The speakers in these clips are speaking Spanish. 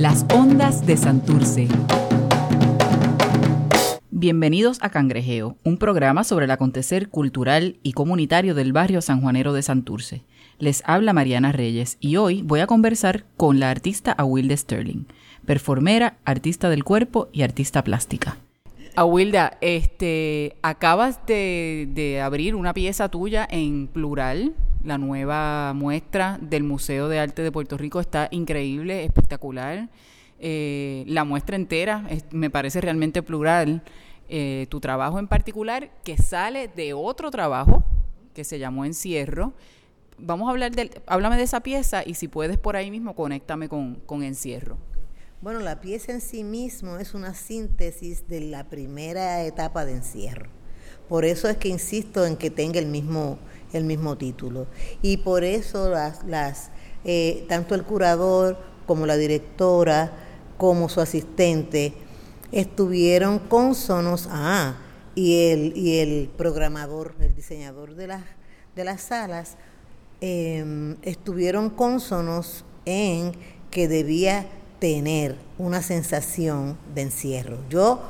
Las ondas de Santurce. Bienvenidos a Cangrejeo, un programa sobre el acontecer cultural y comunitario del barrio sanjuanero de Santurce. Les habla Mariana Reyes y hoy voy a conversar con la artista Awilda Sterling, performera, artista del cuerpo y artista plástica. Awilda, este, acabas de, de abrir una pieza tuya en plural, la nueva muestra del Museo de Arte de Puerto Rico está increíble, espectacular. Eh, la muestra entera me parece realmente plural. Eh, tu trabajo en particular, que sale de otro trabajo que se llamó Encierro. Vamos a hablar del, háblame de esa pieza y si puedes por ahí mismo, conéctame con, con Encierro. Bueno, la pieza en sí mismo es una síntesis de la primera etapa de Encierro. Por eso es que insisto en que tenga el mismo, el mismo título. Y por eso las, las eh, tanto el curador como la directora, como su asistente, estuvieron cónsonos, ah, y el, y el programador, el diseñador de las, de las salas, em, estuvieron cónsonos en que debía tener una sensación de encierro. Yo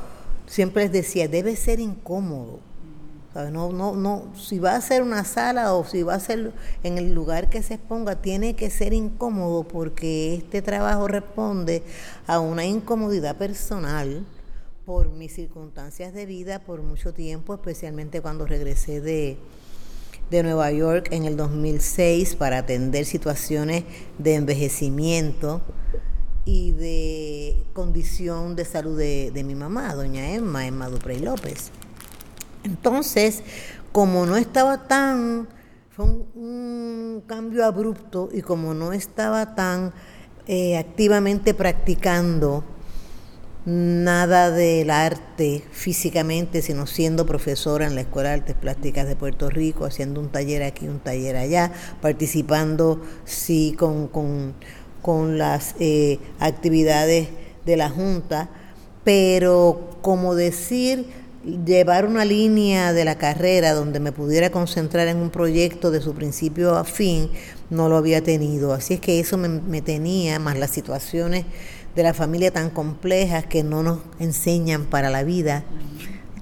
siempre les decía, debe ser incómodo, no, no, no, si va a ser una sala o si va a ser en el lugar que se exponga, tiene que ser incómodo porque este trabajo responde a una incomodidad personal por mis circunstancias de vida por mucho tiempo, especialmente cuando regresé de, de Nueva York en el 2006 para atender situaciones de envejecimiento y de condición de salud de, de mi mamá, doña Emma, Emma Duprey López. Entonces, como no estaba tan, fue un, cambio abrupto y como no estaba tan eh, activamente practicando nada del arte físicamente, sino siendo profesora en la Escuela de Artes Plásticas de Puerto Rico, haciendo un taller aquí, un taller allá, participando sí con, con, las eh, actividades de la Junta, pero como decir, llevar una línea de la carrera donde me pudiera concentrar en un proyecto de su principio a fin, no lo había tenido. Así es que eso me, tenía, más las situaciones de la familia tan complejas que no nos enseñan para la vida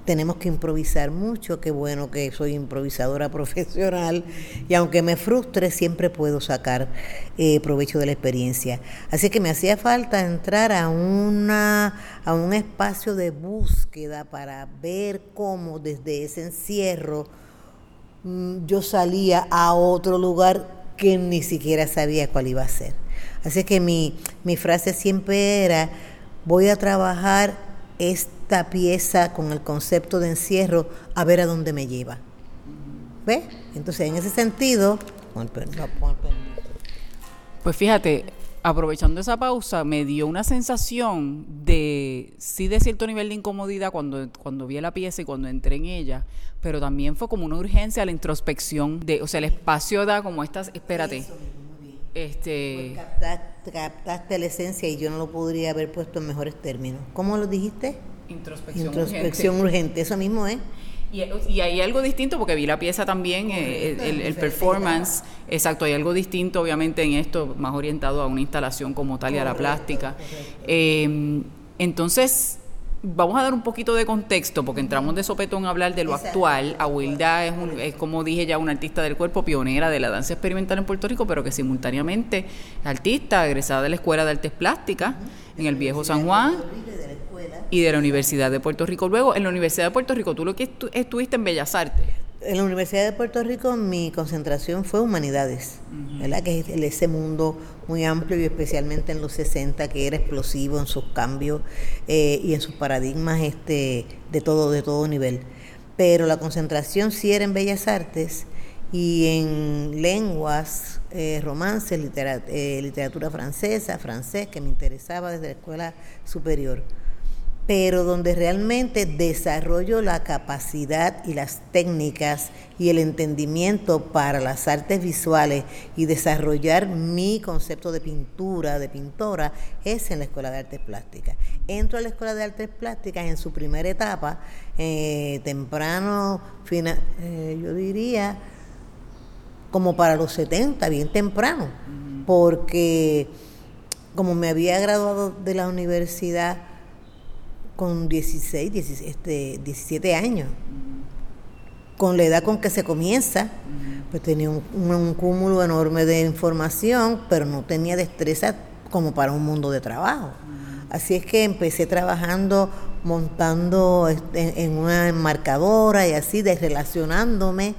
tenemos que improvisar mucho, qué bueno que soy improvisadora profesional y aunque me frustre siempre puedo sacar eh, provecho de la experiencia. Así que me hacía falta entrar a, una, a un espacio de búsqueda para ver cómo desde ese encierro mm, yo salía a otro lugar que ni siquiera sabía cuál iba a ser. Así que mi, mi frase siempre era, voy a trabajar esta pieza con el concepto de encierro a ver a dónde me lleva. ¿Ves? Entonces, en ese sentido, pues fíjate, aprovechando esa pausa, me dio una sensación de, sí, de cierto nivel de incomodidad cuando, cuando vi la pieza y cuando entré en ella, pero también fue como una urgencia a la introspección, de, o sea, el espacio da como estas, espérate. Este... Pues captaste, la esencia y yo no lo podría haber puesto en mejores términos. ¿Cómo lo dijiste? Introspección, Introspección urgente. Eso mismo es. Y, y, hay algo distinto porque vi la pieza también, eh, el, performance, exacto, hay algo distinto obviamente en esto, más orientado a una instalación como tal y a la plástica. Eh, entonces, Vamos a dar un poquito de contexto, porque entramos de sopetón a hablar de lo actual. Awilda es, es, como dije ya, una artista del cuerpo pionera de la danza experimental en Puerto Rico, pero que simultáneamente es artista, egresada de la Escuela de Artes Plásticas en el Viejo San Juan y de la Universidad de Puerto Rico. Luego, en la Universidad de Puerto Rico, tú lo que estuviste en Bellas Artes. En la Universidad de Puerto Rico mi concentración fue humanidades, ¿verdad? Que es ese mundo muy amplio y especialmente en los 60 que era explosivo en sus cambios eh, y en sus paradigmas este, de todo de todo nivel. Pero la concentración sí era en bellas artes y en lenguas, eh, romances, eh, literatura francesa, francés, que me interesaba desde la escuela superior pero donde realmente desarrollo la capacidad y las técnicas y el entendimiento para las artes visuales y desarrollar mi concepto de pintura, de pintora, es en la Escuela de Artes Plásticas. Entro a la Escuela de Artes Plásticas en su primera etapa, eh, temprano, eh, yo diría, como para los 70, bien temprano, porque como me había graduado de la universidad con 16, 17, 17 años, con la edad con que se comienza, pues tenía un, cúmulo enorme de información, pero no tenía destreza como para un mundo de trabajo. Así es que empecé trabajando montando este, en una enmarcadora y así, desrelacionándome.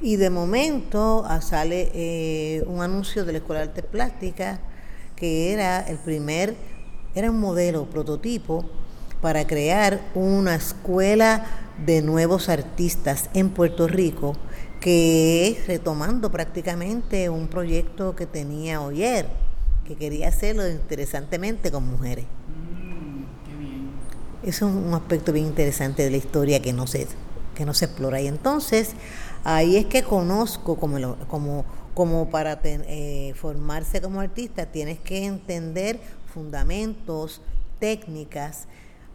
Y de momento ah, sale eh, un anuncio de la Escuela de Artes Plásticas que era el primer, era un modelo, prototipo para crear una escuela de nuevos artistas en Puerto Rico, que es retomando prácticamente un proyecto que tenía Oyer, que quería hacerlo interesantemente con mujeres. Mm, Eso es un aspecto bien interesante de la historia que no se, que no se explora. Y entonces, ahí es que conozco como, como, como para eh, formarse como artista, tienes que entender fundamentos, técnicas,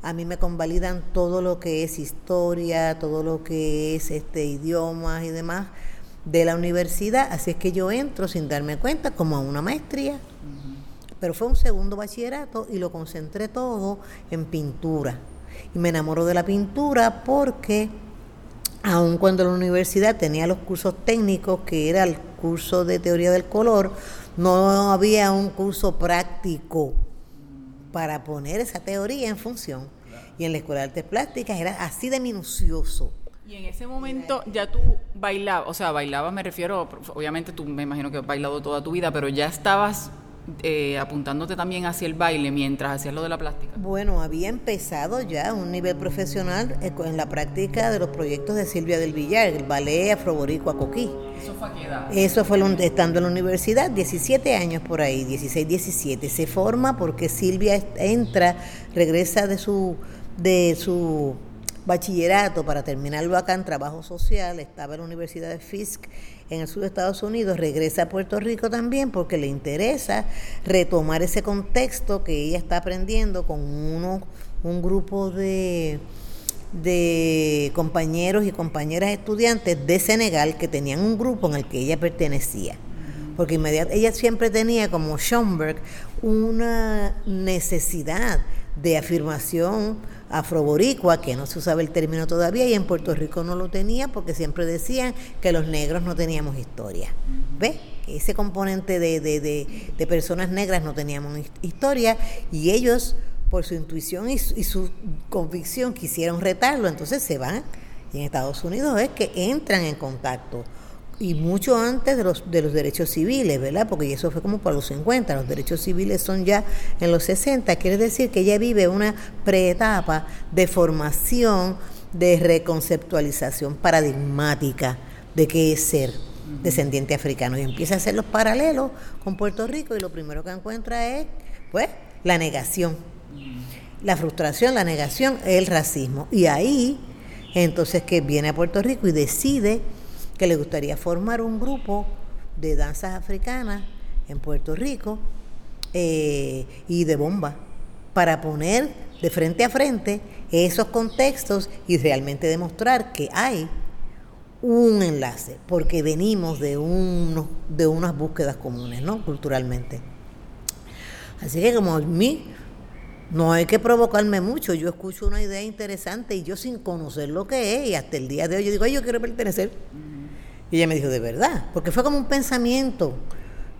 a mí me convalidan todo lo que es historia, todo lo que es este idiomas y demás de la universidad, así es que yo entro sin darme cuenta como a una maestría. Pero fue un segundo bachillerato y lo concentré todo en pintura. Y me enamoro de la pintura porque aun cuando la universidad tenía los cursos técnicos, que era el curso de teoría del color, no había un curso práctico para poner esa teoría en función. Y en la Escuela de Artes Plásticas era así de minucioso. Y en ese momento ya tú bailabas, o sea, bailabas me refiero, obviamente tú me imagino que has bailado toda tu vida, pero ya estabas eh, apuntándote también hacia el baile mientras hacías lo de la plástica? Bueno, había empezado ya un nivel profesional eh, en la práctica de los proyectos de Silvia del Villar, el ballet afroboricua coquí. ¿Eso fue a qué edad? Eso fue estando en la universidad, 17 años por ahí, 16, 17. Se forma porque Silvia entra, regresa de su, de su bachillerato para terminarlo acá en trabajo social, estaba en la Universidad de Fisk en el sur de Estados Unidos, regresa a Puerto Rico también porque le interesa retomar ese contexto que ella está aprendiendo con uno, un grupo de, de compañeros y compañeras estudiantes de Senegal que tenían un grupo en el que ella pertenecía. Porque inmediatamente ella siempre tenía como Schoenberg una necesidad de afirmación afroboricua, que no se usaba el término todavía, y en Puerto Rico no lo tenía porque siempre decían que los negros no teníamos historia. ¿Ves? Ese componente de, de, de, personas negras no teníamos historia y ellos, por su intuición y su, convicción, quisieron retarlo, entonces se van. Y en Estados Unidos es que entran en contacto y mucho antes de los, de los derechos civiles, ¿verdad? Porque eso fue como para los 50, los derechos civiles son ya en los 60, quiere decir que ella vive una preetapa de formación, de reconceptualización paradigmática de qué es ser descendiente africano. Y empieza a hacer los paralelos con Puerto Rico y lo primero que encuentra es, pues, la negación, la frustración, la negación, el racismo. Y ahí, entonces, que viene a Puerto Rico y decide que le gustaría formar un grupo de danzas africanas en Puerto Rico eh, y de bomba para poner de frente a frente esos contextos y realmente demostrar que hay un enlace, porque venimos de, de unas búsquedas comunes, ¿no? Culturalmente. Así que como a mí no hay que provocarme mucho, yo escucho una idea interesante y yo sin conocer lo que es, y hasta el día de hoy yo digo, ay, yo quiero pertenecer. Y ella me dijo, de verdad, porque fue como un pensamiento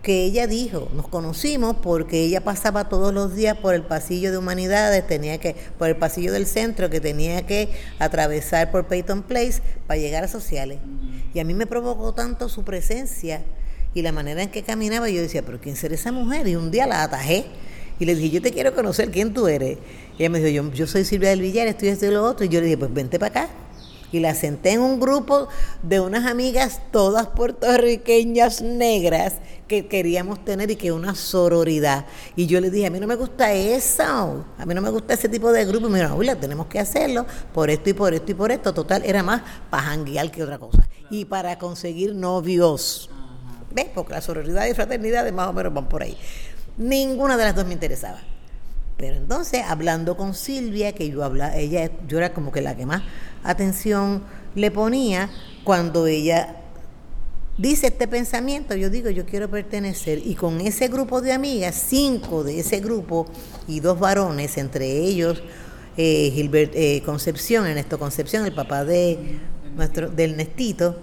que ella dijo, nos conocimos porque ella pasaba todos los días por el pasillo de humanidades, tenía que, por el pasillo del centro, que tenía que atravesar por Peyton Place para llegar a sociales. Y a mí me provocó tanto su presencia y la manera en que caminaba, yo decía, pero ¿quién será esa mujer? Y un día la atajé y le dije, yo te quiero conocer, ¿quién tú eres? Y ella me dijo, yo, yo soy Silvia del Villar, estoy esto y lo otro. Y yo le dije, pues vente para acá y la senté en un grupo de unas amigas todas puertorriqueñas negras que queríamos tener y que una sororidad. Y yo le dije, a mí no me gusta eso, a mí no me gusta ese tipo de grupo. Y me dijeron, tenemos que hacerlo por esto y por esto y por esto. Total, era más para janguear que otra cosa. Y para conseguir novios. ¿Ves? Porque la sororidad y fraternidad más o menos van por ahí. Ninguna de las dos me interesaba. Pero entonces, hablando con Silvia, que yo hablaba, ella, yo era como que la que más atención le ponía cuando ella dice este pensamiento, yo digo, yo quiero pertenecer. Y con ese grupo de amigas, cinco de ese grupo y dos varones, entre ellos eh, Gilbert eh, Concepción, Ernesto Concepción, el papá de nuestro, del Nestito,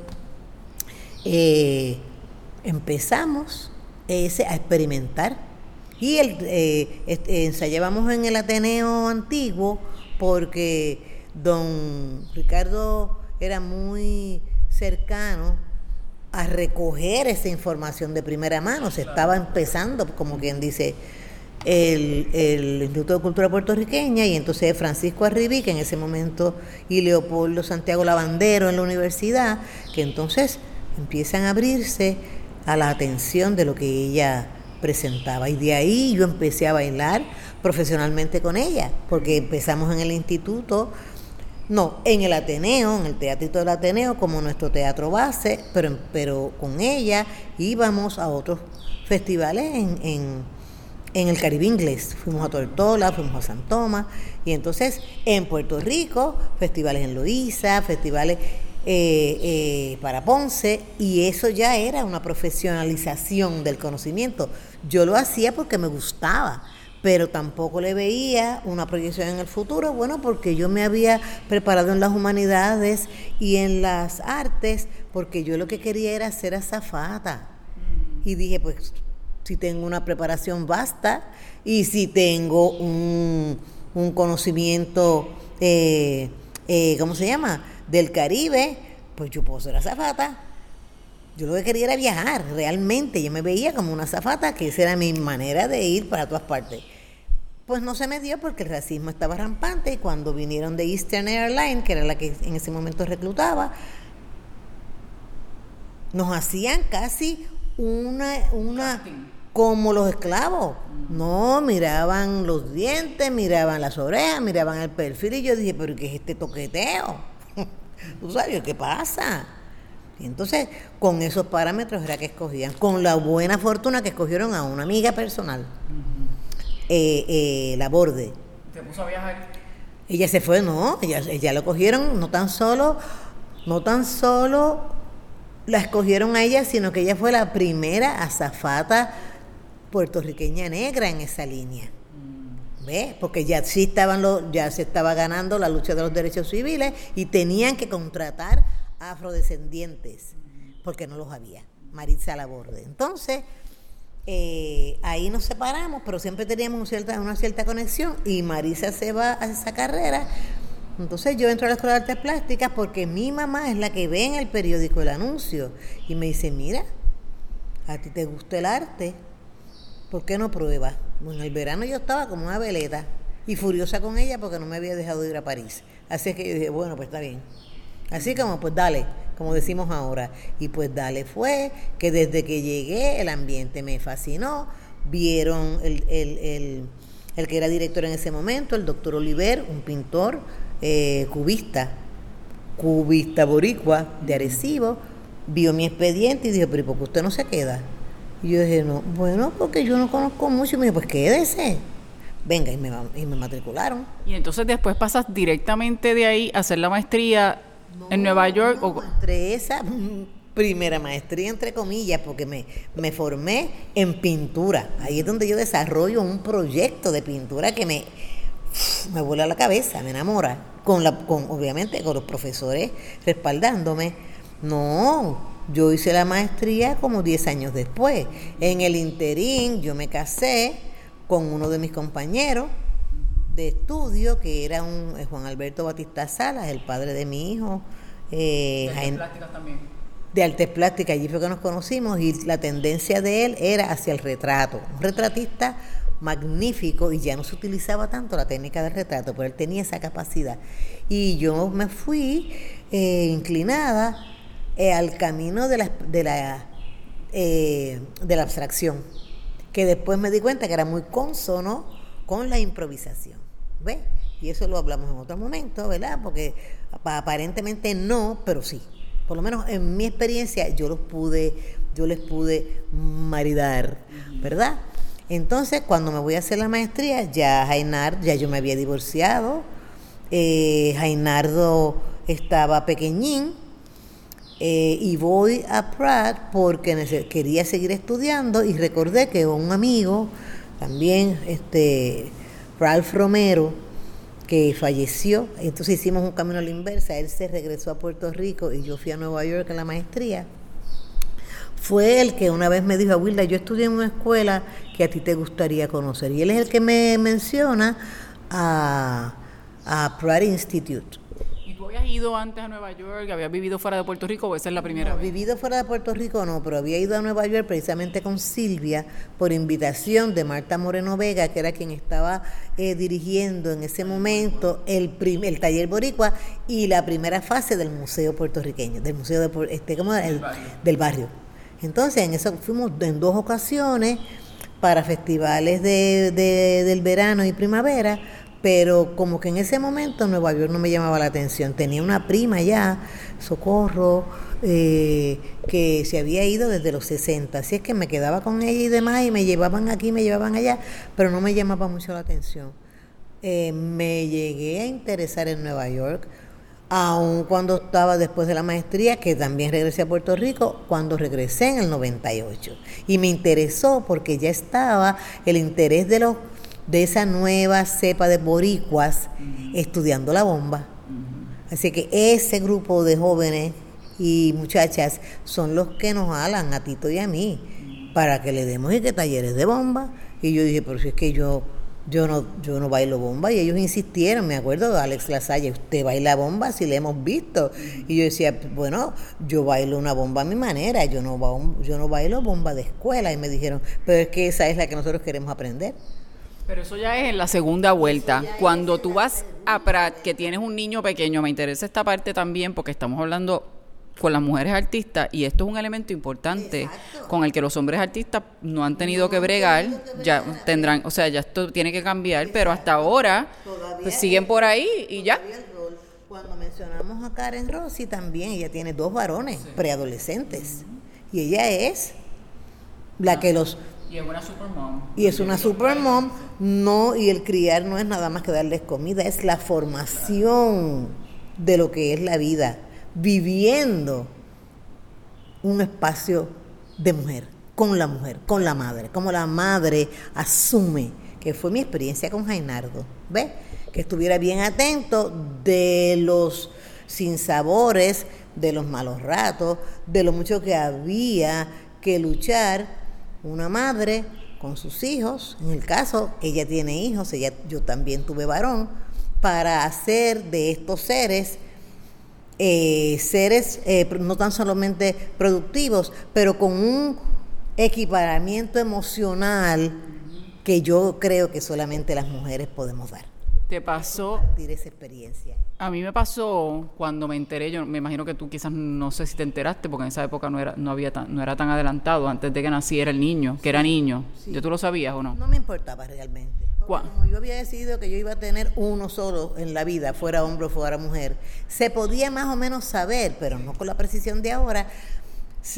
eh, empezamos ese, a experimentar. Y el, ensayábamos en el Ateneo antiguo porque don Ricardo era muy cercano a recoger esa información de primera mano. Se estaba empezando, como quien dice, el, el, Instituto de Cultura Puertorriqueña y entonces Francisco Arribí, que en ese momento, y Leopoldo Santiago Lavandero en la universidad, que entonces empiezan a abrirse a la atención de lo que ella presentaba. Y de ahí yo empecé a bailar profesionalmente con ella, porque empezamos en el instituto no, en el Ateneo, en el Teatrito del Ateneo, como nuestro teatro base, pero, pero con ella íbamos a otros festivales en, en, el Caribe inglés. Fuimos a Tortola, fuimos a San Tomás, y entonces en Puerto Rico, festivales en Loíza, festivales eh, eh, para Ponce, y eso ya era una profesionalización del conocimiento. Yo lo hacía porque me gustaba pero tampoco le veía una proyección en el futuro, bueno, porque yo me había preparado en las humanidades y en las artes, porque yo lo que quería era ser azafata. Y dije, pues si tengo una preparación vasta y si tengo un, conocimiento, eh, eh, ¿cómo se llama?, del Caribe, pues yo puedo ser azafata. Yo lo que quería era viajar, realmente. Yo me veía como una azafata, que esa era mi manera de ir para todas partes. Pues no se me dio porque el racismo estaba rampante y cuando vinieron de Eastern Airlines, que era la que en ese momento reclutaba, nos hacían casi una, una como los esclavos. No, miraban los dientes, miraban las orejas, miraban el perfil y yo dije, pero ¿qué es este toqueteo? ¿Tú sabes qué pasa? Y entonces, con esos parámetros era que escogían, con la buena fortuna que escogieron a una amiga personal eh, eh, la borde. ¿Se puso a viajar? Ella se fue, no, ella, ella lo cogieron, no tan solo, no tan solo la escogieron a ella, sino que ella fue la primera azafata puertorriqueña negra en esa línea. ¿Ves? Porque ya sí estaban los, ya se estaba ganando la lucha de los derechos civiles y tenían que contratar afrodescendientes, porque no los había. Maritza Laborde. Entonces, eh, ahí nos separamos, pero siempre teníamos una cierta, una cierta conexión y Marisa se va a esa carrera. Entonces yo entro a la Escuela de Artes Plásticas porque mi mamá es la que ve en el periódico el anuncio y me dice, mira, a ti te gusta el arte, ¿por qué no pruebas? Bueno, el verano yo estaba como una veleta y furiosa con ella porque no me había dejado ir a París. Así es que yo dije, bueno, pues está bien. Así como, pues dale, como decimos ahora. Y pues dale fue, que desde que llegué el ambiente me fascinó. Vieron el, que era director en ese momento, el doctor Oliver, un pintor eh, cubista, cubista boricua de Arecibo, vio mi expediente y dijo, pero ¿por qué usted no se queda? Y yo dije, no, bueno, porque yo no conozco mucho. Y me dijo, pues quédese. Venga, y me, y me matricularon. Y entonces después pasas directamente de ahí a hacer la maestría en Nueva York. o... Entre esa primera maestría, entre comillas, porque me, me formé en pintura. Ahí es donde yo desarrollo un proyecto de pintura que me, me vuela la cabeza, me enamora. Con la, con, obviamente con los profesores respaldándome. No, yo hice la maestría como 10 años después. En el interín yo me casé con uno de mis compañeros de estudio, que era un eh, Juan Alberto Batista Salas, el padre de mi hijo. Eh, de artes plásticas también. De artes plásticas, allí fue que nos conocimos y la tendencia de él era hacia el retrato. Un retratista magnífico y ya no se utilizaba tanto la técnica del retrato, pero él tenía esa capacidad. Y yo me fui eh, inclinada eh, al camino de la, de la, de la abstracción, que después me di cuenta que era muy consono con la improvisación. ¿Ves? Y eso lo hablamos en otro momento, ¿verdad? Porque aparentemente no, pero sí. Por lo menos en mi experiencia yo los pude, yo les pude maridar, ¿verdad? Entonces, cuando me voy a hacer la maestría, ya Jainar, ya yo me había divorciado, eh, Jainardo estaba pequeñín, Eh, y voy a Pratt porque quería seguir estudiando y recordé que un amigo, también este Ralph Romero, que falleció, entonces hicimos un camino a la inversa, él se regresó a Puerto Rico y yo fui a Nueva York a la maestría. Fue el que una vez me dijo, Wilda, yo estudié en una escuela que a ti te gustaría conocer. Y él es el que me menciona a, a Pratt Institute habías ido antes a Nueva York? ¿Habías vivido fuera de Puerto Rico o esa es la primera no, vez? vivido fuera de Puerto Rico no, pero había ido a Nueva York precisamente con Silvia por invitación de Marta Moreno Vega, que era quien estaba eh, dirigiendo en ese momento el, el taller boricua y la primera fase del Museo puertorriqueño, del Museo de, este, ¿cómo el, del barrio. Entonces, en eso fuimos en dos ocasiones para festivales de, de, del verano y primavera pero como que en ese momento Nueva York no me llamaba la atención. Tenía una prima ya, Socorro, eh, que se había ido desde los 60, así es que me quedaba con ella y demás, y me llevaban aquí, me llevaban allá, pero no me llamaba mucho la atención. Eh, me llegué a interesar en Nueva York, aun cuando estaba después de la maestría, que también regresé a Puerto Rico, cuando regresé en el 98. Y me interesó porque ya estaba el interés de los de esa nueva cepa de boricuas estudiando la bomba. Así que ese grupo de jóvenes y muchachas son los que nos halan a Tito y a mí para que le demos y que talleres de bomba. Y yo dije, pero si es que yo yo no, yo no bailo bomba y ellos insistieron, me acuerdo de Alex Lasalle, usted baila bomba si le hemos visto. Y yo decía, bueno, yo bailo una bomba a mi manera, yo no, yo no bailo bomba de escuela. Y me dijeron, pero es que esa es la que nosotros queremos aprender. Pero eso ya es en la segunda vuelta. Cuando tú vas a Prat, que tienes un niño pequeño, me interesa esta parte también porque estamos hablando con las mujeres artistas y esto es un elemento importante con el que los hombres artistas no han tenido que bregar, ya tendrán, o sea, ya esto tiene que cambiar, pero hasta ahora pues siguen por ahí y ya. Cuando mencionamos a Karen Rossi también, ella tiene dos varones preadolescentes y ella es la que los y es una supermom. Y es una supermom, no, y el criar no es nada más que darles comida, es la formación de lo que es la vida, viviendo un espacio de mujer, con la mujer, con la madre, como la madre asume, que fue mi experiencia con Jainardo, ¿ves? Que estuviera bien atento de los sinsabores, de los malos ratos, de lo mucho que había que luchar una madre con sus hijos, en el caso, ella tiene hijos, ella, yo también tuve varón, para hacer de estos seres eh, seres eh, no tan solamente productivos, pero con un equiparamiento emocional que yo creo que solamente las mujeres podemos dar. ¿Te pasó? esa experiencia. A mí me pasó cuando me enteré, yo me imagino que tú quizás no sé si te enteraste, porque en esa época no era, no había tan, no era tan adelantado, antes de que naciera el niño, que era niño. ¿Yo tú lo sabías o no? No me importaba realmente. Como yo había decidido que yo iba a tener uno solo en la vida, fuera hombre o fuera mujer, se podía más o menos saber, pero no con la precisión de ahora,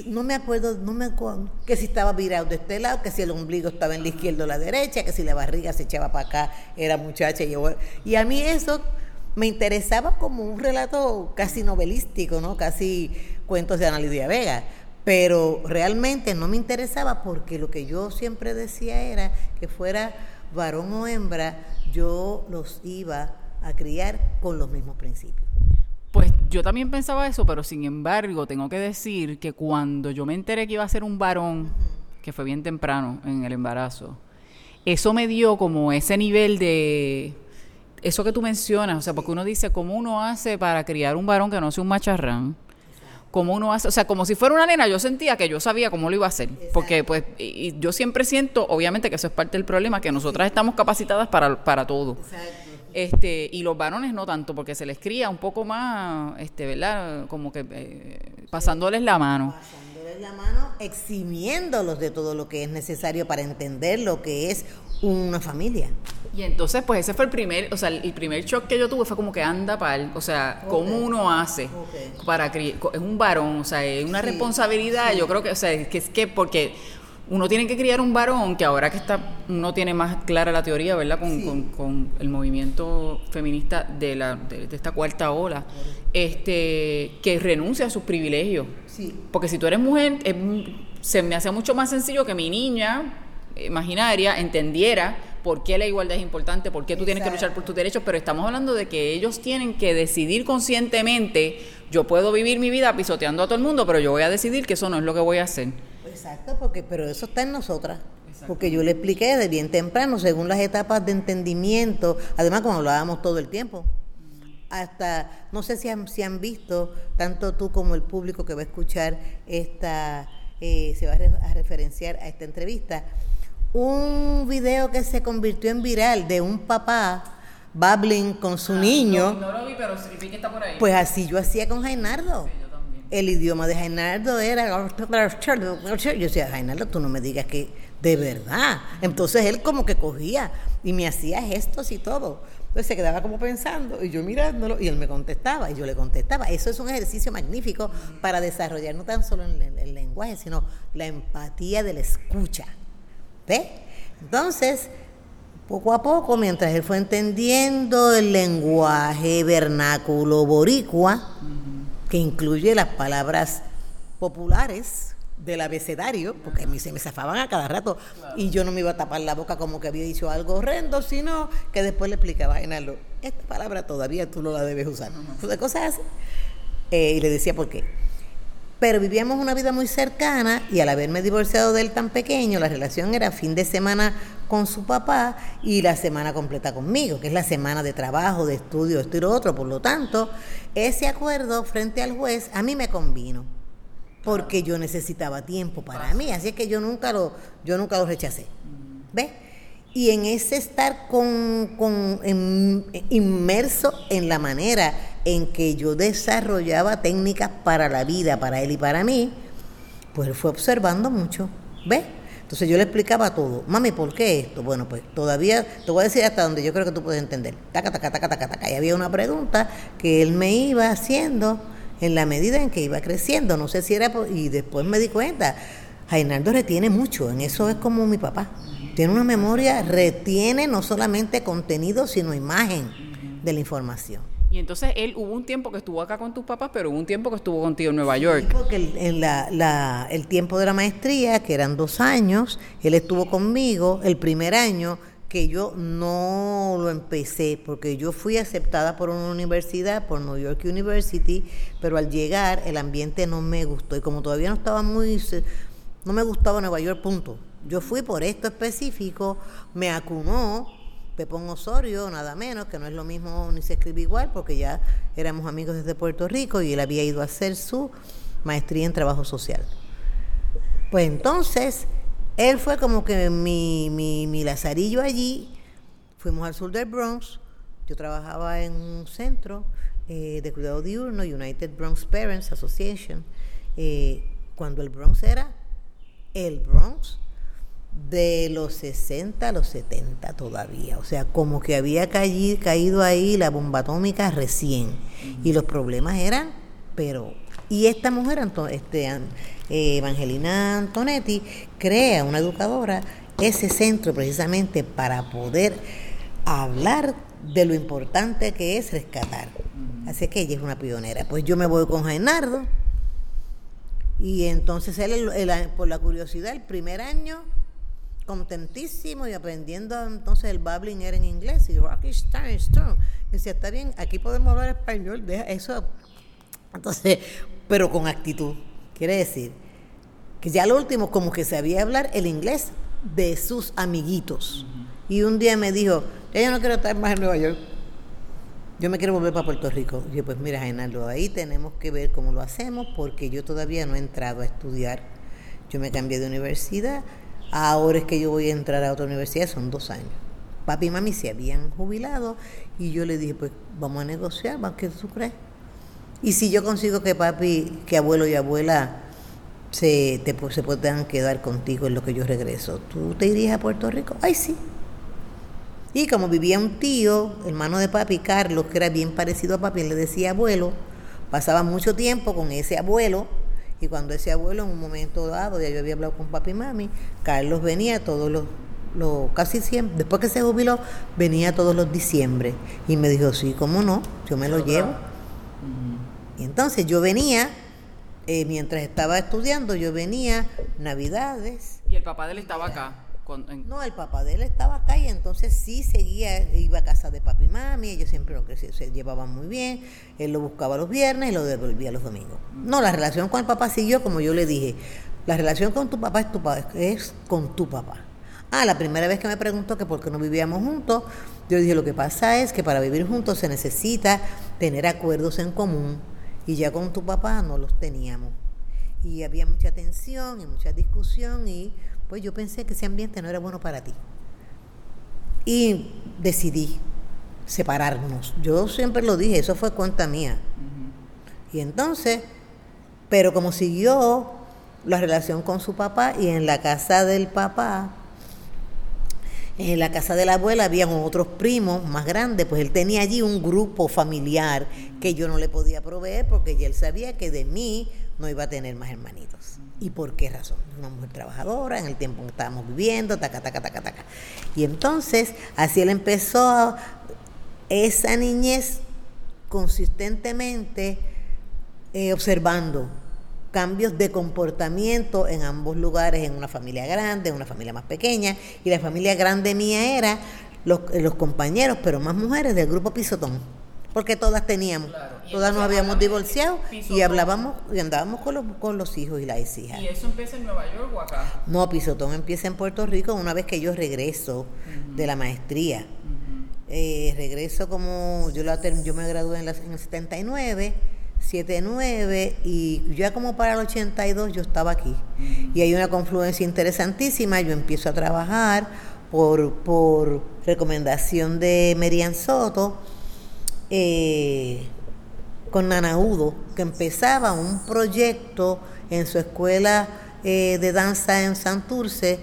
no me acuerdo, no me acuerdo que si estaba virado de este lado, que si el ombligo estaba en la izquierda o la derecha, que si la barriga se echaba para acá, era muchacha y. Y a mí eso me interesaba como un relato casi novelístico, ¿no? Casi cuentos de Ana Lidia Vega. Pero realmente no me interesaba porque lo que yo siempre decía era que fuera varón o hembra, yo los iba a criar con los mismos principios. Yo también pensaba eso, pero sin embargo tengo que decir que cuando yo me enteré que iba a ser un varón, que fue bien temprano en el embarazo, eso me dio como ese nivel de eso que tú mencionas, o sea, porque uno dice, ¿cómo uno hace para criar un varón que no sea un macharrán? ¿Cómo uno hace? O sea, como si fuera una nena, yo sentía que yo sabía cómo lo iba a hacer. Porque, pues, y, yo siempre siento, obviamente, que eso es parte del problema, que nosotras estamos capacitadas para, para todo. Exacto. Este, y los varones no tanto, porque se les cría un poco más, este, ¿verdad? Como que eh, pasándoles la mano. Pasándoles la mano, eximiéndolos de todo lo que es necesario para entender lo que es una familia. Y entonces, pues ese fue el primer, o sea, el primer shock que yo tuve fue como que anda para o sea, cómo uno hace para criar, es un varón, o sea, es una responsabilidad, yo creo que, o sea, que es que porque uno tiene que criar un varón que ahora que está no tiene más clara la teoría, ¿verdad? Con, con, el movimiento feminista de, la, de, esta cuarta ola, este, que renuncie a sus privilegios. Sí. Porque si tú eres mujer, se me hace mucho más sencillo que mi niña imaginaria entendiera por qué la igualdad es importante, por qué tú tienes que luchar por tus derechos, pero estamos hablando de que ellos tienen que decidir conscientemente, yo puedo vivir mi vida pisoteando a todo el mundo, pero yo voy a decidir que eso no es lo que voy a hacer. Exacto, porque pero eso está en nosotras. Porque yo le expliqué de bien temprano, según las etapas de entendimiento, además como hablábamos todo el tiempo, hasta, no sé si han, si han visto, tanto tú como el público que va a escuchar esta, eh, se va a, referenciar a esta entrevista, un video que se convirtió en viral de un papá babbling con su ah, niño. No, lo vi, pero sí que está por ahí. Pues así yo hacía con Jainardo el idioma de Jainaldo era... Yo decía, Jainaldo, tú no me digas que de verdad. Entonces él como que cogía y me hacía gestos y todo. Entonces se quedaba como pensando y yo mirándolo y él me contestaba y yo le contestaba. Eso es un ejercicio magnífico para desarrollar no tan solo el, el lenguaje, sino la empatía de la escucha. ¿Ve? Entonces, poco a poco, mientras él fue entendiendo el lenguaje vernáculo boricua, que incluye las palabras populares del abecedario, porque a mí se me zafaban a cada rato y yo no me iba a tapar la boca como que había dicho algo horrendo, sino que después le explicaba a Genaro, esta palabra todavía tú no la debes usar. De cosas así. Eh, y le decía por qué. Pero vivíamos una vida muy cercana y al haberme divorciado de él tan pequeño, la relación era fin de semana con su papá y la semana completa conmigo, que es la semana de trabajo, de estudio, esto y lo otro. Por lo tanto, ese acuerdo frente al juez a mí me convino, porque yo necesitaba tiempo para mí, así que yo nunca lo, yo nunca lo rechacé. ¿Ves? Y en ese estar con, con inmerso en la manera en que yo desarrollaba técnicas para la vida, para él y para mí, pues él fue observando mucho. ¿Ves? Entonces yo le explicaba todo. Mami, ¿por qué esto? Bueno, pues todavía te voy a decir hasta donde yo creo que tú puedes entender. Taca, taca, taca, taca, taca. Y había una pregunta que él me iba haciendo en la medida en que iba creciendo. No sé si era. y después me di cuenta. Jainaldo retiene mucho. En eso es como mi papá. Tiene una memoria, retiene no solamente contenido, sino imagen de la información. Y entonces él hubo un tiempo que estuvo acá con tus papás, pero hubo un tiempo que estuvo contigo en Nueva York. porque el, la, el tiempo de la maestría, que eran dos años, él estuvo conmigo el primer año que yo no lo empecé, porque yo fui aceptada por una universidad, por New York University, pero al llegar el ambiente no me gustó. Y como todavía no estaba muy... No me gustaba Nueva York, punto. Yo fui por esto específico, me acunó Pepón Osorio, nada menos, que no es lo mismo ni se escribe igual, porque ya éramos amigos desde Puerto Rico y él había ido a hacer su maestría en trabajo social. Pues entonces, él fue como que mi, mi, mi lazarillo allí, fuimos al sur del Bronx, yo trabajaba en un centro eh, de cuidado diurno, United Bronx Parents Association, eh, cuando el Bronx era el Bronx, de los 60 a los 70 todavía. O sea, como que había caído ahí la bomba atómica recién. Y los problemas eran, pero... Y esta mujer, este, eh, Evangelina Antonetti, crea una educadora ese centro precisamente para poder hablar de lo importante que es rescatar. Así que ella es una pionera. Pues yo me voy con Jainardo y entonces él, por la curiosidad, el primer año contentísimo y aprendiendo entonces el babbling era en inglés y Rocky Strong. Decía, está bien, aquí podemos hablar español, deja eso. Entonces, pero con actitud. Quiere decir que ya lo último, como que sabía hablar el inglés de sus amiguitos. Y un día me dijo, ya yo no quiero estar más en Nueva York. Yo me quiero volver para Puerto Rico. Y yo, pues mira, Genardo, ahí tenemos que ver cómo lo hacemos, porque yo todavía no he entrado a estudiar. Yo me cambié de universidad Ahora es que yo voy a entrar a otra universidad, son dos años. Papi y mami se habían jubilado y yo le dije, pues vamos a negociar, ¿qué tú crees? Y si yo consigo que papi, que abuelo y abuela se, te, se puedan quedar contigo en lo que yo regreso, ¿tú te irías a Puerto Rico? Ay, sí. Y como vivía un tío, hermano de papi, Carlos, que era bien parecido a papi, le decía abuelo, pasaba mucho tiempo con ese abuelo Y cuando ese abuelo en un momento dado, ya yo había hablado con papi y mami, Carlos venía todos los, los casi siempre, después que se jubiló, venía todos los diciembre. Y me dijo, sí, ¿cómo no? Yo me lo llevo. Y entonces yo venía, eh, mientras estaba estudiando, yo venía Navidades. ¿Y el papá de él estaba acá? No, el papá de él estaba acá y entonces sí seguía, iba a casa de papi y mami, ellos siempre lo que se, llevaban muy bien, él lo buscaba los viernes y lo devolvía los domingos. No, la relación con el papá siguió como yo le dije, la relación con tu papá es, tu, es con tu papá. Ah, la primera vez que me preguntó que por qué no vivíamos juntos, yo dije, lo que pasa es que para vivir juntos se necesita tener acuerdos en común y ya con tu papá no los teníamos. Y había mucha tensión y mucha discusión y pues yo pensé que ese ambiente no era bueno para ti. Y decidí separarnos. Yo siempre lo dije, eso fue cuenta mía. Y entonces, pero como siguió la relación con su papá y en la casa del papá, en la casa de la abuela habían otros primos más grandes, pues él tenía allí un grupo familiar que yo no le podía proveer porque ya él sabía que de mí no iba a tener más hermanitos. ¿Y por qué razón? Una mujer trabajadora en el tiempo que estábamos viviendo, taca, taca, taca, taca. Y entonces, así él empezó esa niñez consistentemente eh, observando cambios de comportamiento en ambos lugares, en una familia grande, en una familia más pequeña, y la familia grande mía era los, los compañeros, pero más mujeres del grupo Pisotón porque todas teníamos, todas nos habíamos divorciado y hablábamos y andábamos con los, con los hijos y las hijas. ¿Y eso empieza en Nueva York o acá? No, Pisotón empieza en Puerto Rico una vez que yo regreso de la maestría. Eh, regreso como, yo, la, yo me gradué en, en el 79, 79 y ya como para el 82 yo estaba aquí. Y hay una confluencia interesantísima, yo empiezo a trabajar por, por recomendación de Merian Soto eh, con Nanaudo, que empezaba un proyecto en su escuela eh, de danza en Santurce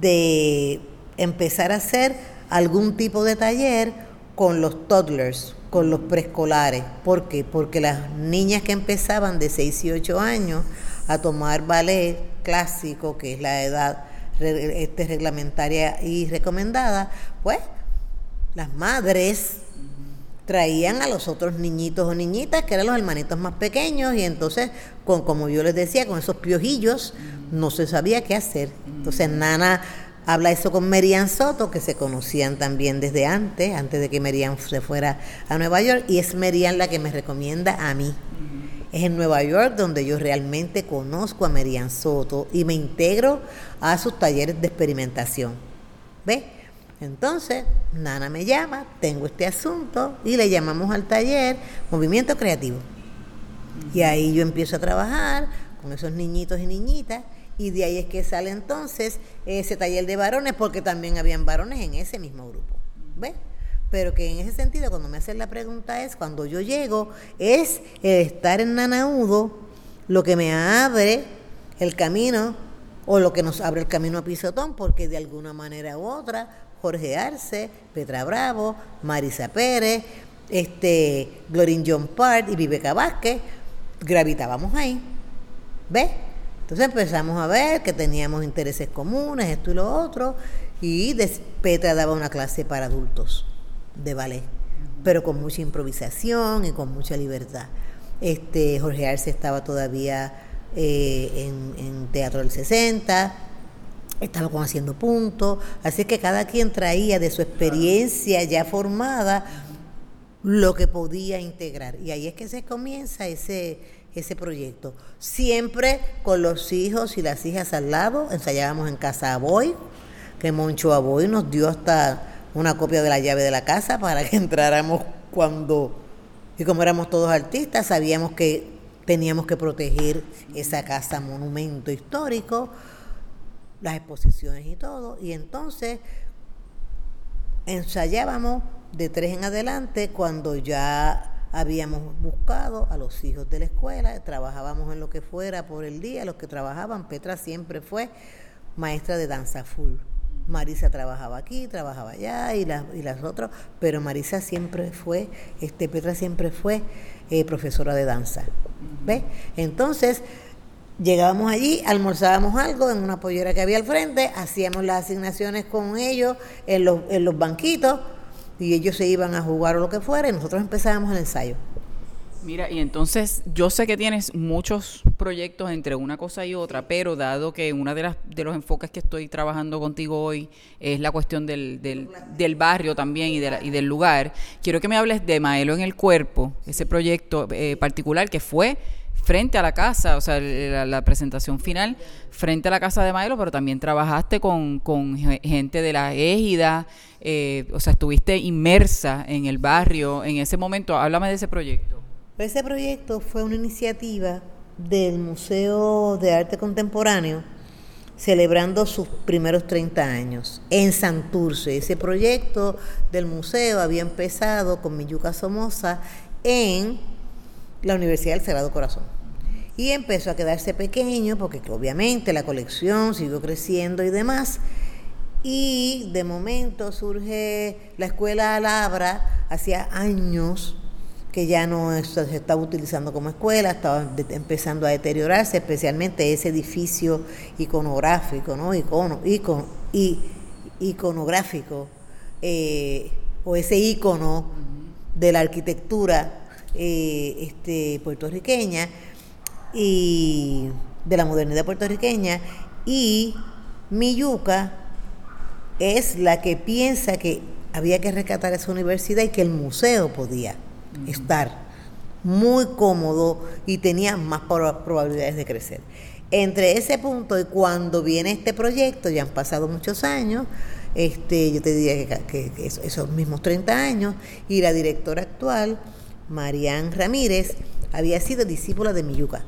de empezar a hacer algún tipo de taller con los toddlers, con los preescolares. ¿Por qué? Porque las niñas que empezaban de 6 y 8 años a tomar ballet clásico, que es la edad este, reglamentaria y recomendada, pues las madres traían a los otros niñitos o niñitas, que eran los hermanitos más pequeños, y entonces, con, como yo les decía, con esos piojillos, no se sabía qué hacer. Entonces, Nana habla eso con Merian Soto, que se conocían también desde antes, antes de que Merian se fuera a Nueva York, y es Merian la que me recomienda a mí. Es en Nueva York donde yo realmente conozco a Merian Soto y me integro a sus talleres de experimentación. ¿Ves? Entonces, Nana me llama, tengo este asunto y le llamamos al taller Movimiento Creativo. Y ahí yo empiezo a trabajar con esos niñitos y niñitas y de ahí es que sale entonces ese taller de varones porque también habían varones en ese mismo grupo. ¿Ves? Pero que en ese sentido, cuando me hacen la pregunta es, cuando yo llego, es el estar en Nanaudo lo que me abre el camino o lo que nos abre el camino a Pisotón, porque de alguna manera u otra Jorge Arce, Petra Bravo, Marisa Pérez, este, Glorin John Part y Viveca Vázquez, gravitábamos ahí. ¿Ves? Entonces empezamos a ver que teníamos intereses comunes, esto y lo otro, y Petra daba una clase para adultos de ballet, pero con mucha improvisación y con mucha libertad. Este, Jorge Arce estaba todavía eh, en, en Teatro del 60, estaba con haciendo puntos, así que cada quien traía de su experiencia ya formada lo que podía integrar. Y ahí es que se comienza ese, ese proyecto. Siempre con los hijos y las hijas al lado, ensayábamos en casa Aboy, que Moncho Aboy nos dio hasta una copia de la llave de la casa para que entráramos cuando, y como éramos todos artistas, sabíamos que teníamos que proteger esa casa monumento histórico las exposiciones y todo. Y entonces ensayábamos de tres en adelante cuando ya habíamos buscado a los hijos de la escuela, trabajábamos en lo que fuera por el día, los que trabajaban, Petra siempre fue maestra de danza full. Marisa trabajaba aquí, trabajaba allá y las, y las otras, pero Marisa siempre fue, este, Petra siempre fue eh, profesora de danza. ¿Ves? Entonces, Llegábamos allí, almorzábamos algo en una pollera que había al frente, hacíamos las asignaciones con ellos en los, en los banquitos y ellos se iban a jugar o lo que fuera y nosotros empezábamos el ensayo. Mira, y entonces yo sé que tienes muchos proyectos entre una cosa y otra, pero dado que uno de, las, de los enfoques que estoy trabajando contigo hoy es la cuestión del, del, del barrio también y, de y, del lugar, quiero que me hables de Maelo en el Cuerpo, ese proyecto eh, particular que fue frente a la casa, o sea, la, presentación final frente a la casa de Maelo, pero también trabajaste con, gente de la égida, eh, o sea, estuviste inmersa en el barrio en ese momento. Háblame de ese proyecto. Ese proyecto fue una iniciativa del Museo de Arte Contemporáneo celebrando sus primeros 30 años en Santurce. Ese proyecto del museo había empezado con Miyuka Somoza en la Universidad del Sagrado Corazón. Y empezó a quedarse pequeño porque obviamente la colección siguió creciendo y demás. Y de momento surge la Escuela Alabra, hacía años que ya no se estaba utilizando como escuela, estaba empezando a deteriorarse, especialmente ese edificio iconográfico, ¿no? Icono, iconográfico, eh, o ese icono de la arquitectura eh, este, puertorriqueña y de la modernidad puertorriqueña, y Miyuca es la que piensa que había que rescatar esa universidad y que el museo podía estar muy cómodo y tenía más probabilidades de crecer. Entre ese punto y cuando viene este proyecto, ya han pasado muchos años, este, yo te diría que, que esos mismos 30 años, y la directora actual, Marian Ramírez, había sido discípula de Miyuca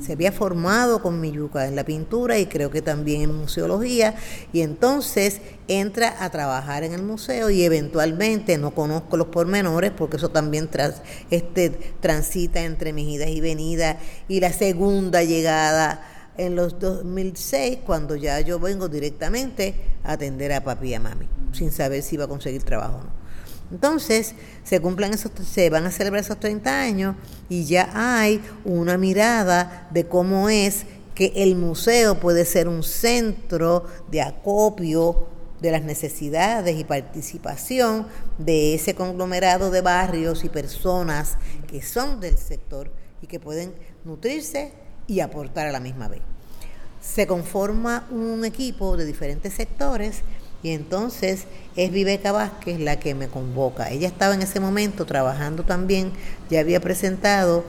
se había formado con Miyuka en la pintura y creo que también en museología y entonces entra a trabajar en el museo y eventualmente no conozco los pormenores porque eso también tras, este, transita entre mis idas y venidas y la segunda llegada en los 2006 cuando ya yo vengo directamente a atender a papi y a mami sin saber si iba a conseguir trabajo o no. Entonces, se cumplen esos, se van a celebrar esos 30 años y ya hay una mirada de cómo es que el museo puede ser un centro de acopio de las necesidades y participación de ese conglomerado de barrios y personas que son del sector y que pueden nutrirse y aportar a la misma vez. Se conforma un equipo de diferentes sectores y entonces es Viveca Vázquez la que me convoca. Ella estaba en ese momento trabajando también, ya había presentado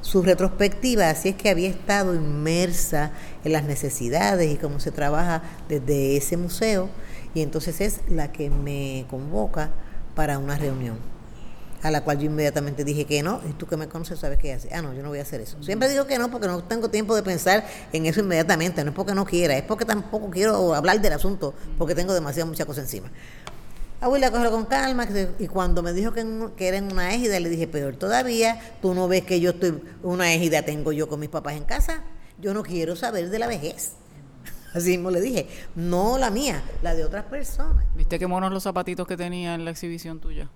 su retrospectiva, así es que había estado inmersa en las necesidades y cómo se trabaja desde ese museo. Y entonces es la que me convoca para una reunión a la cual yo inmediatamente dije que no, y tú que me conoces sabes qué hacer. Ah, no, yo no voy a hacer eso. Siempre digo que no porque no tengo tiempo de pensar en eso inmediatamente, no es porque no quiera, es porque tampoco quiero hablar del asunto, porque tengo demasiadas muchas cosas encima. Abuela, cógelo con calma, y cuando me dijo que, que era en una égida, le dije, peor todavía, tú no ves que yo estoy, una égida tengo yo con mis papás en casa, yo no quiero saber de la vejez. Así mismo le dije, no la mía, la de otras personas. ¿Viste qué monos los zapatitos que tenía en la exhibición tuya?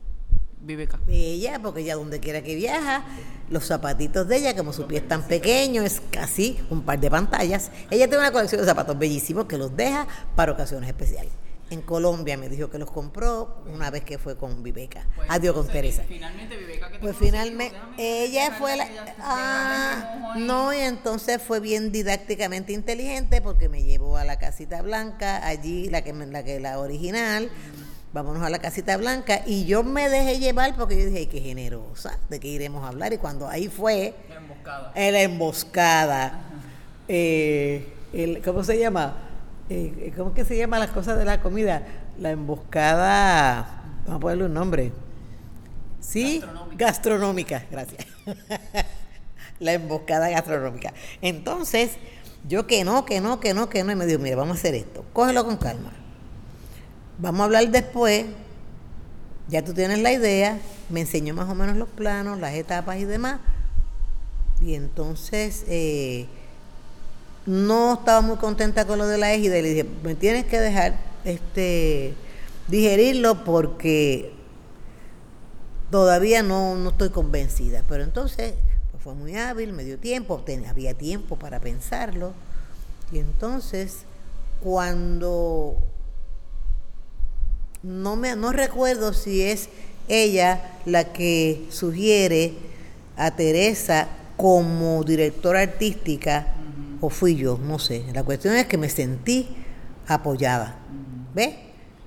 Viveca. Ella, porque ella donde quiera que viaja, los zapatitos de ella, como su pie es tan pequeño, es casi un par de pantallas. Ella tiene una colección de zapatos bellísimos que los deja para ocasiones especiales. En Colombia me dijo que los compró una vez que fue con Viveca. Pues, Adiós con Teresa. Finalmente Viveca que Pues finalmente ella fue la ah, no y entonces fue bien didácticamente inteligente porque me llevó a la casita blanca allí la que la que la original vámonos a la casita blanca y yo me dejé llevar porque yo dije, qué generosa, de qué iremos a hablar y cuando ahí fue la emboscada, la emboscada eh, el, ¿cómo se llama? Eh, ¿Cómo que se llama las cosas de la comida? La emboscada, vamos a ponerle un nombre. ¿Sí? Gastronómica, gastronómica gracias. la emboscada gastronómica. Entonces, yo que no, que no, que no, que no, y me dijo, mira, vamos a hacer esto, cógelo con calma Vamos a hablar después. Ya tú tienes la idea. Me enseñó más o menos los planos, las etapas y demás. Y entonces eh, no estaba muy contenta con lo de la égida y le dije, me tienes que dejar este digerirlo porque todavía no, no estoy convencida. Pero entonces fue muy hábil, me dio tiempo, había tiempo para pensarlo. Y entonces, cuando no me no recuerdo si es ella la que sugiere a Teresa como directora artística o fui yo, no sé. La cuestión es que me sentí apoyada. ¿Ves?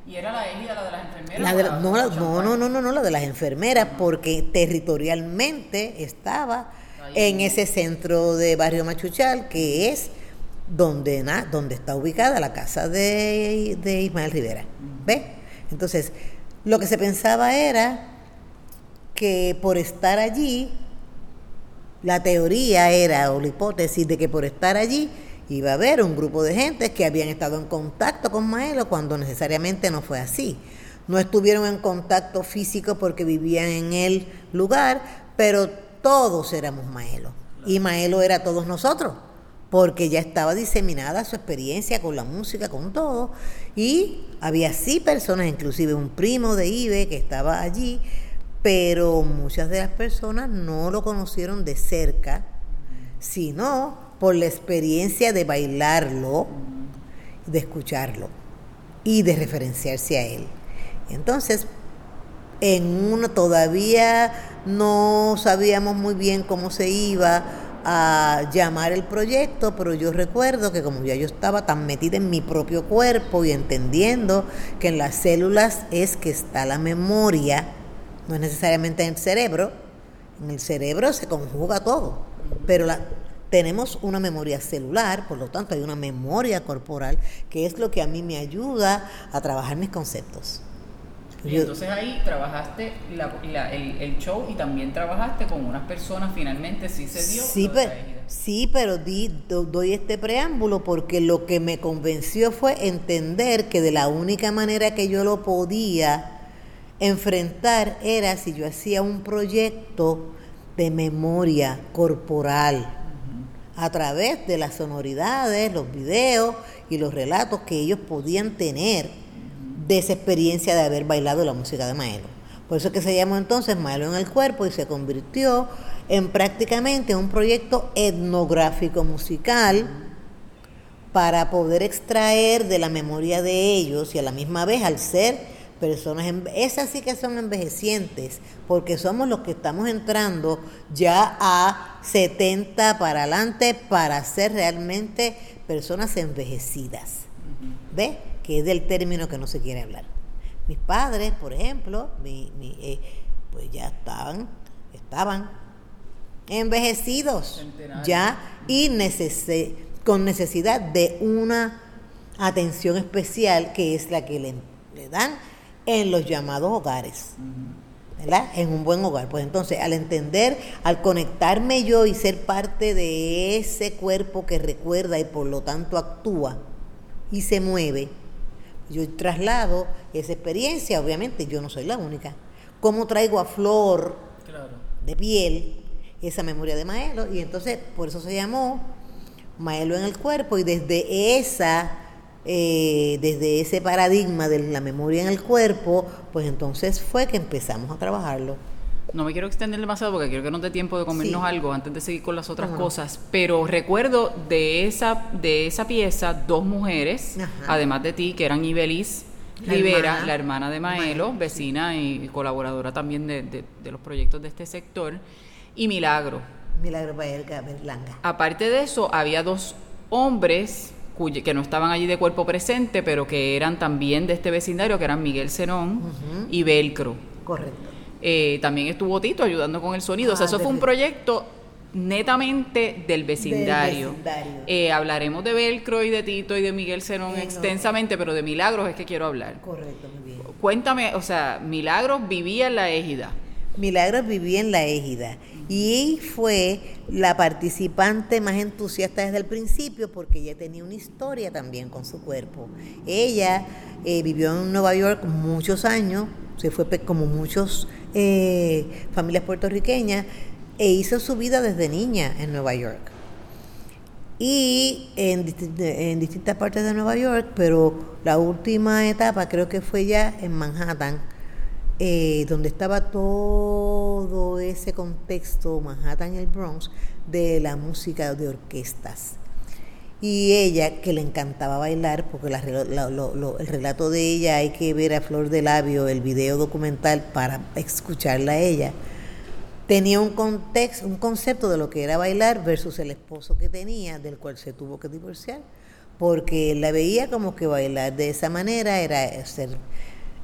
¿Y era la égida la de las enfermeras? no, no, no, no, no, no, la de las enfermeras, porque territorialmente estaba en ese centro de Barrio Machuchal, que es donde, na, donde está ubicada la casa de, de Ismael Rivera. ¿Ves? Entonces, lo que se pensaba era que por estar allí, la teoría era, o la hipótesis de que por estar allí, iba a haber un grupo de gente que habían estado en contacto con Maelo cuando necesariamente no fue así. No estuvieron en contacto físico porque vivían en el lugar, pero todos éramos Maelo. Y Maelo era todos nosotros, porque ya estaba diseminada su experiencia con la música, con todo. Y había sí personas, inclusive un primo de Ibe que estaba allí, pero muchas de las personas no lo conocieron de cerca, sino por la experiencia de bailarlo, de escucharlo y de referenciarse a él. Entonces, en uno todavía no sabíamos muy bien cómo se iba a llamar el proyecto, pero yo recuerdo que como ya yo estaba tan metida en mi propio cuerpo y entendiendo que en las células es que está la memoria, no es necesariamente en el cerebro, en el cerebro se conjuga todo, pero la, tenemos una memoria celular, por lo tanto hay una memoria corporal, que es lo que a mí me ayuda a trabajar mis conceptos. Y entonces ahí trabajaste el, show y también trabajaste con unas personas, finalmente sí se dio. Sí, pero, sí, pero di, doy este preámbulo porque lo que me convenció fue entender que de la única manera que yo lo podía enfrentar era si yo hacía un proyecto de memoria corporal a través de las sonoridades, los videos y los relatos que ellos podían tener de esa experiencia de haber bailado la música de Maelo. Por eso es que se llamó entonces Maelo en el cuerpo y se convirtió en prácticamente un proyecto etnográfico musical para poder extraer de la memoria de ellos y a la misma vez al ser personas, esas sí que son envejecientes, porque somos los que estamos entrando ya a 70 para adelante para ser realmente personas envejecidas. ¿Ves? Que es del término que no se quiere hablar. Mis padres, por ejemplo, eh, pues ya estaban, estaban envejecidos ya y con necesidad de una atención especial que es la que le, le dan en los llamados hogares. ¿verdad? En un buen hogar. Pues entonces, al entender, al conectarme yo y ser parte de ese cuerpo que recuerda y por lo tanto actúa y se mueve, yo traslado esa experiencia, obviamente yo no soy la única. ¿Cómo traigo a flor de piel esa memoria de Maelo? Y entonces, por eso se llamó Maelo en el cuerpo y desde esa eh, desde ese paradigma de la memoria en el cuerpo, pues entonces fue que empezamos a trabajarlo. No me quiero extender demasiado porque quiero que nos dé tiempo de comernos algo antes de seguir con las otras cosas, pero recuerdo de esa, de esa pieza dos mujeres, además de ti, que eran Ibeliz Rivera, la hermana de Maelo, vecina y colaboradora también de, de, los proyectos de este sector, y Milagro. Milagro Berlanga. Aparte de eso, había dos hombres que no estaban allí de cuerpo presente, pero que eran también de este vecindario, que eran Miguel Cenón y Velcro. Correcto. Eh, también estuvo Tito ayudando con el sonido. o sea, eso fue un proyecto netamente del vecindario. Eh, hablaremos de Velcro y de Tito y de Miguel Cenón extensamente, pero de Milagros es que quiero hablar. Correcto, muy bien. Cuéntame, o sea, Milagros vivía en la égida. Milagros vivía en la égida y fue la participante más entusiasta desde el principio porque ella tenía una historia también con su cuerpo. Ella eh, vivió en Nueva York muchos años, se fue como muchas eh, familias puertorriqueñas e hizo su vida desde niña en Nueva York. Y en, en distintas partes de Nueva York, pero la última etapa creo que fue ya en Manhattan eh, donde estaba todo ese contexto, Manhattan y el Bronx, de la música de orquestas. Y ella, que le encantaba bailar, porque el relato de ella hay que ver a flor de labio el video documental para escucharla a ella, tenía un contexto, un concepto de lo que era bailar versus el esposo que tenía, del cual se tuvo que divorciar, porque la veía como que bailar de esa manera era ser,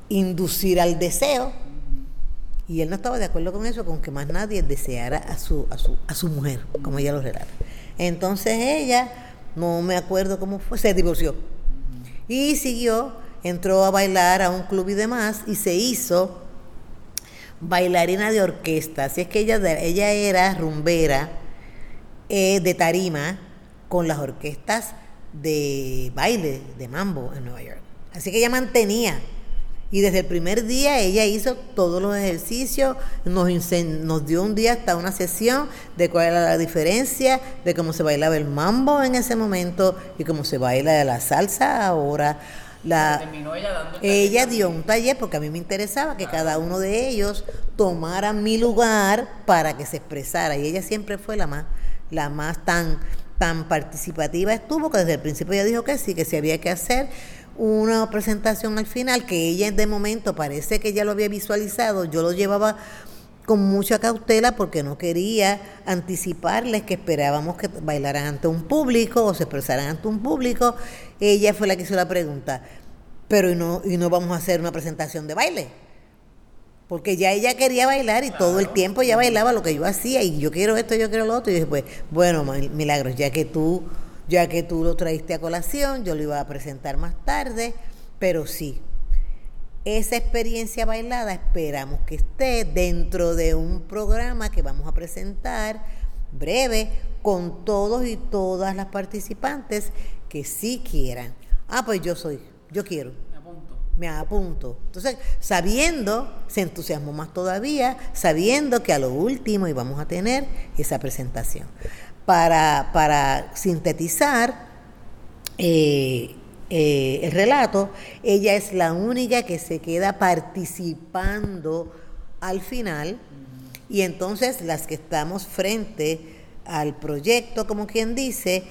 inducir al deseo, y él no estaba de acuerdo con eso, con que más nadie deseara a su, a su, a su mujer, como ella lo relata. Entonces ella, no me acuerdo cómo fue, se divorció. Y siguió, entró a bailar a un club y demás, y se hizo bailarina de orquesta. Así es que ella, ella era rumbera eh, de tarima con las orquestas de baile, de mambo en Nueva York. Así que ella mantenía. Y desde el primer día ella hizo todos los ejercicios, nos, nos dio un día hasta una sesión de cuál era la diferencia de cómo se bailaba el mambo en ese momento y cómo se baila la salsa ahora. La, ella, dio un taller porque a mí me interesaba que cada uno de ellos tomara mi lugar para que se expresara. Y ella siempre fue la más la más tan tan participativa estuvo que desde el principio ella dijo que sí que se había que hacer una presentación al final que ella de momento parece que ya lo había visualizado yo lo llevaba con mucha cautela porque no quería anticiparles que esperábamos que bailaran ante un público o se expresaran ante un público. Ella fue la que hizo la pregunta, pero ¿y no, y no vamos a hacer una presentación de baile? Porque ya ella quería bailar y todo el tiempo ya bailaba lo que yo hacía y yo quiero esto, yo quiero lo otro. Y después, bueno, Milagros, ya que tú, ya que tú lo traíste a colación, yo lo iba a presentar más tarde, pero sí, esa experiencia bailada esperamos que esté dentro de un programa que vamos a presentar breve con todos y todas las participantes que sí quieran. Ah, pues yo soy, yo quiero. Me apunto. Me apunto. Entonces, sabiendo, se entusiasmó más todavía, sabiendo que a lo último íbamos a tener esa presentación. Para, para sintetizar, eh, eh, el relato, ella es la única que se queda participando al final. Y entonces las que estamos frente al proyecto, como quien dice,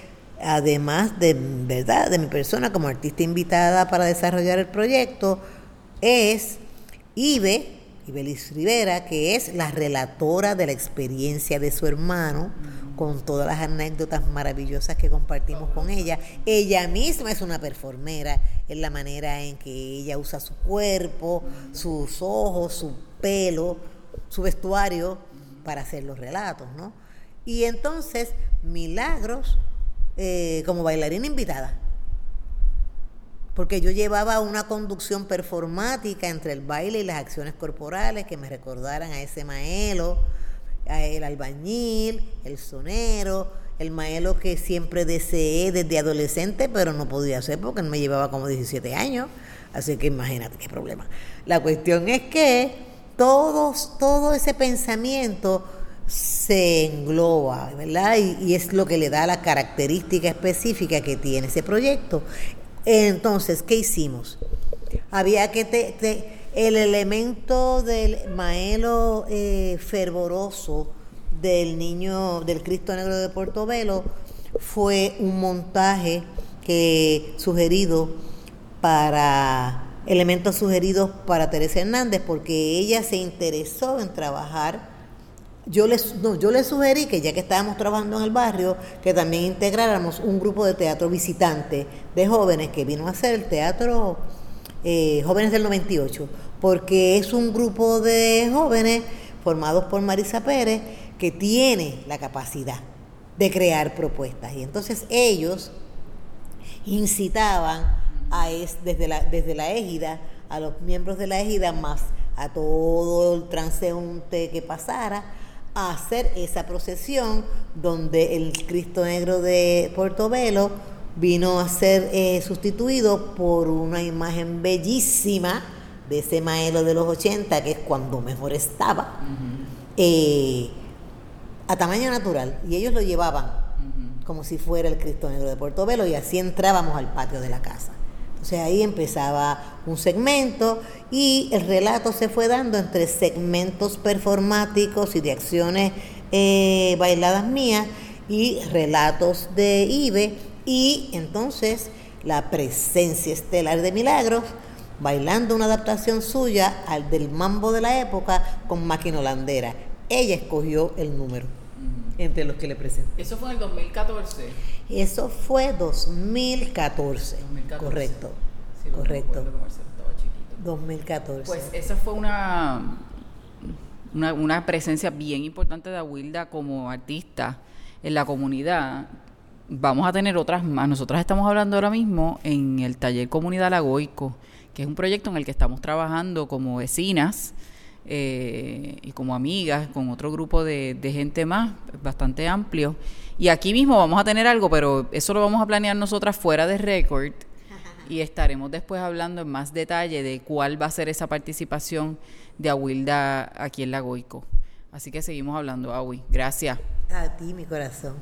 además de verdad de mi persona como artista invitada para desarrollar el proyecto, es Ibe, Ibelis Rivera, que es la relatora de la experiencia de su hermano con todas las anécdotas maravillosas que compartimos con ella. Ella misma es una performera en la manera en que ella usa su cuerpo, sus ojos, su pelo, su vestuario para hacer los relatos, ¿no? Y entonces, Milagros, eh, como bailarina invitada, porque yo llevaba una conducción performática entre el baile y las acciones corporales que me recordaran a ese maelo, el albañil, el sonero, el maelo que siempre deseé desde adolescente, pero no podía hacer porque me llevaba como 17 años. Así que imagínate qué problema. La cuestión es que todos, todo ese pensamiento se engloba, ¿verdad? Y, es lo que le da la característica específica que tiene ese proyecto. Entonces, ¿qué hicimos? Había que te, el elemento del maelo eh, fervoroso del niño del Cristo Negro de Portobelo fue un montaje que sugerido para elementos sugeridos para Teresa Hernández porque ella se interesó en trabajar. Yo les, no, yo le sugerí que ya que estábamos trabajando en el barrio, que también integráramos un grupo de teatro visitante de jóvenes que vino a hacer el teatro eh, Jóvenes del 98, porque es un grupo de jóvenes formados por Marisa Pérez que tiene la capacidad de crear propuestas. Y entonces ellos incitaban a desde, la, desde la égida, a los miembros de la égida, más a todo el transeúnte que pasara, a hacer esa procesión donde el Cristo Negro de Portobelo vino a ser eh, sustituido por una imagen bellísima de ese maelo de los 80, que es cuando mejor estaba, eh, a tamaño natural. Y ellos lo llevaban como si fuera el Cristo Negro de Portobelo y así entrábamos al patio de la casa. Sea, ahí empezaba un segmento y el relato se fue dando entre segmentos performáticos y de acciones eh, bailadas mías y relatos de IBE y entonces la presencia estelar de Milagros bailando una adaptación suya al del mambo de la época con máquina holandera. Ella escogió el número entre los que le presenté. ¿Eso fue en el 2014? Eso fue 2014. 2014. Correcto. Sí, correcto. 2014. Pues esa fue una, una, una presencia bien importante de Awilda como artista en la comunidad. Vamos a tener otras más. Nosotras estamos hablando ahora mismo en el taller Comunidad Lagoico, que es un proyecto en el que estamos trabajando como vecinas eh, y como amigas, con otro grupo de, gente más, bastante amplio. Y aquí mismo vamos a tener algo, pero eso lo vamos a planear nosotras fuera de récord y estaremos después hablando en más detalle de cuál va a ser esa participación de Awilda aquí en Lagoico. Así que seguimos hablando, Awi. Gracias. A ti, mi corazón.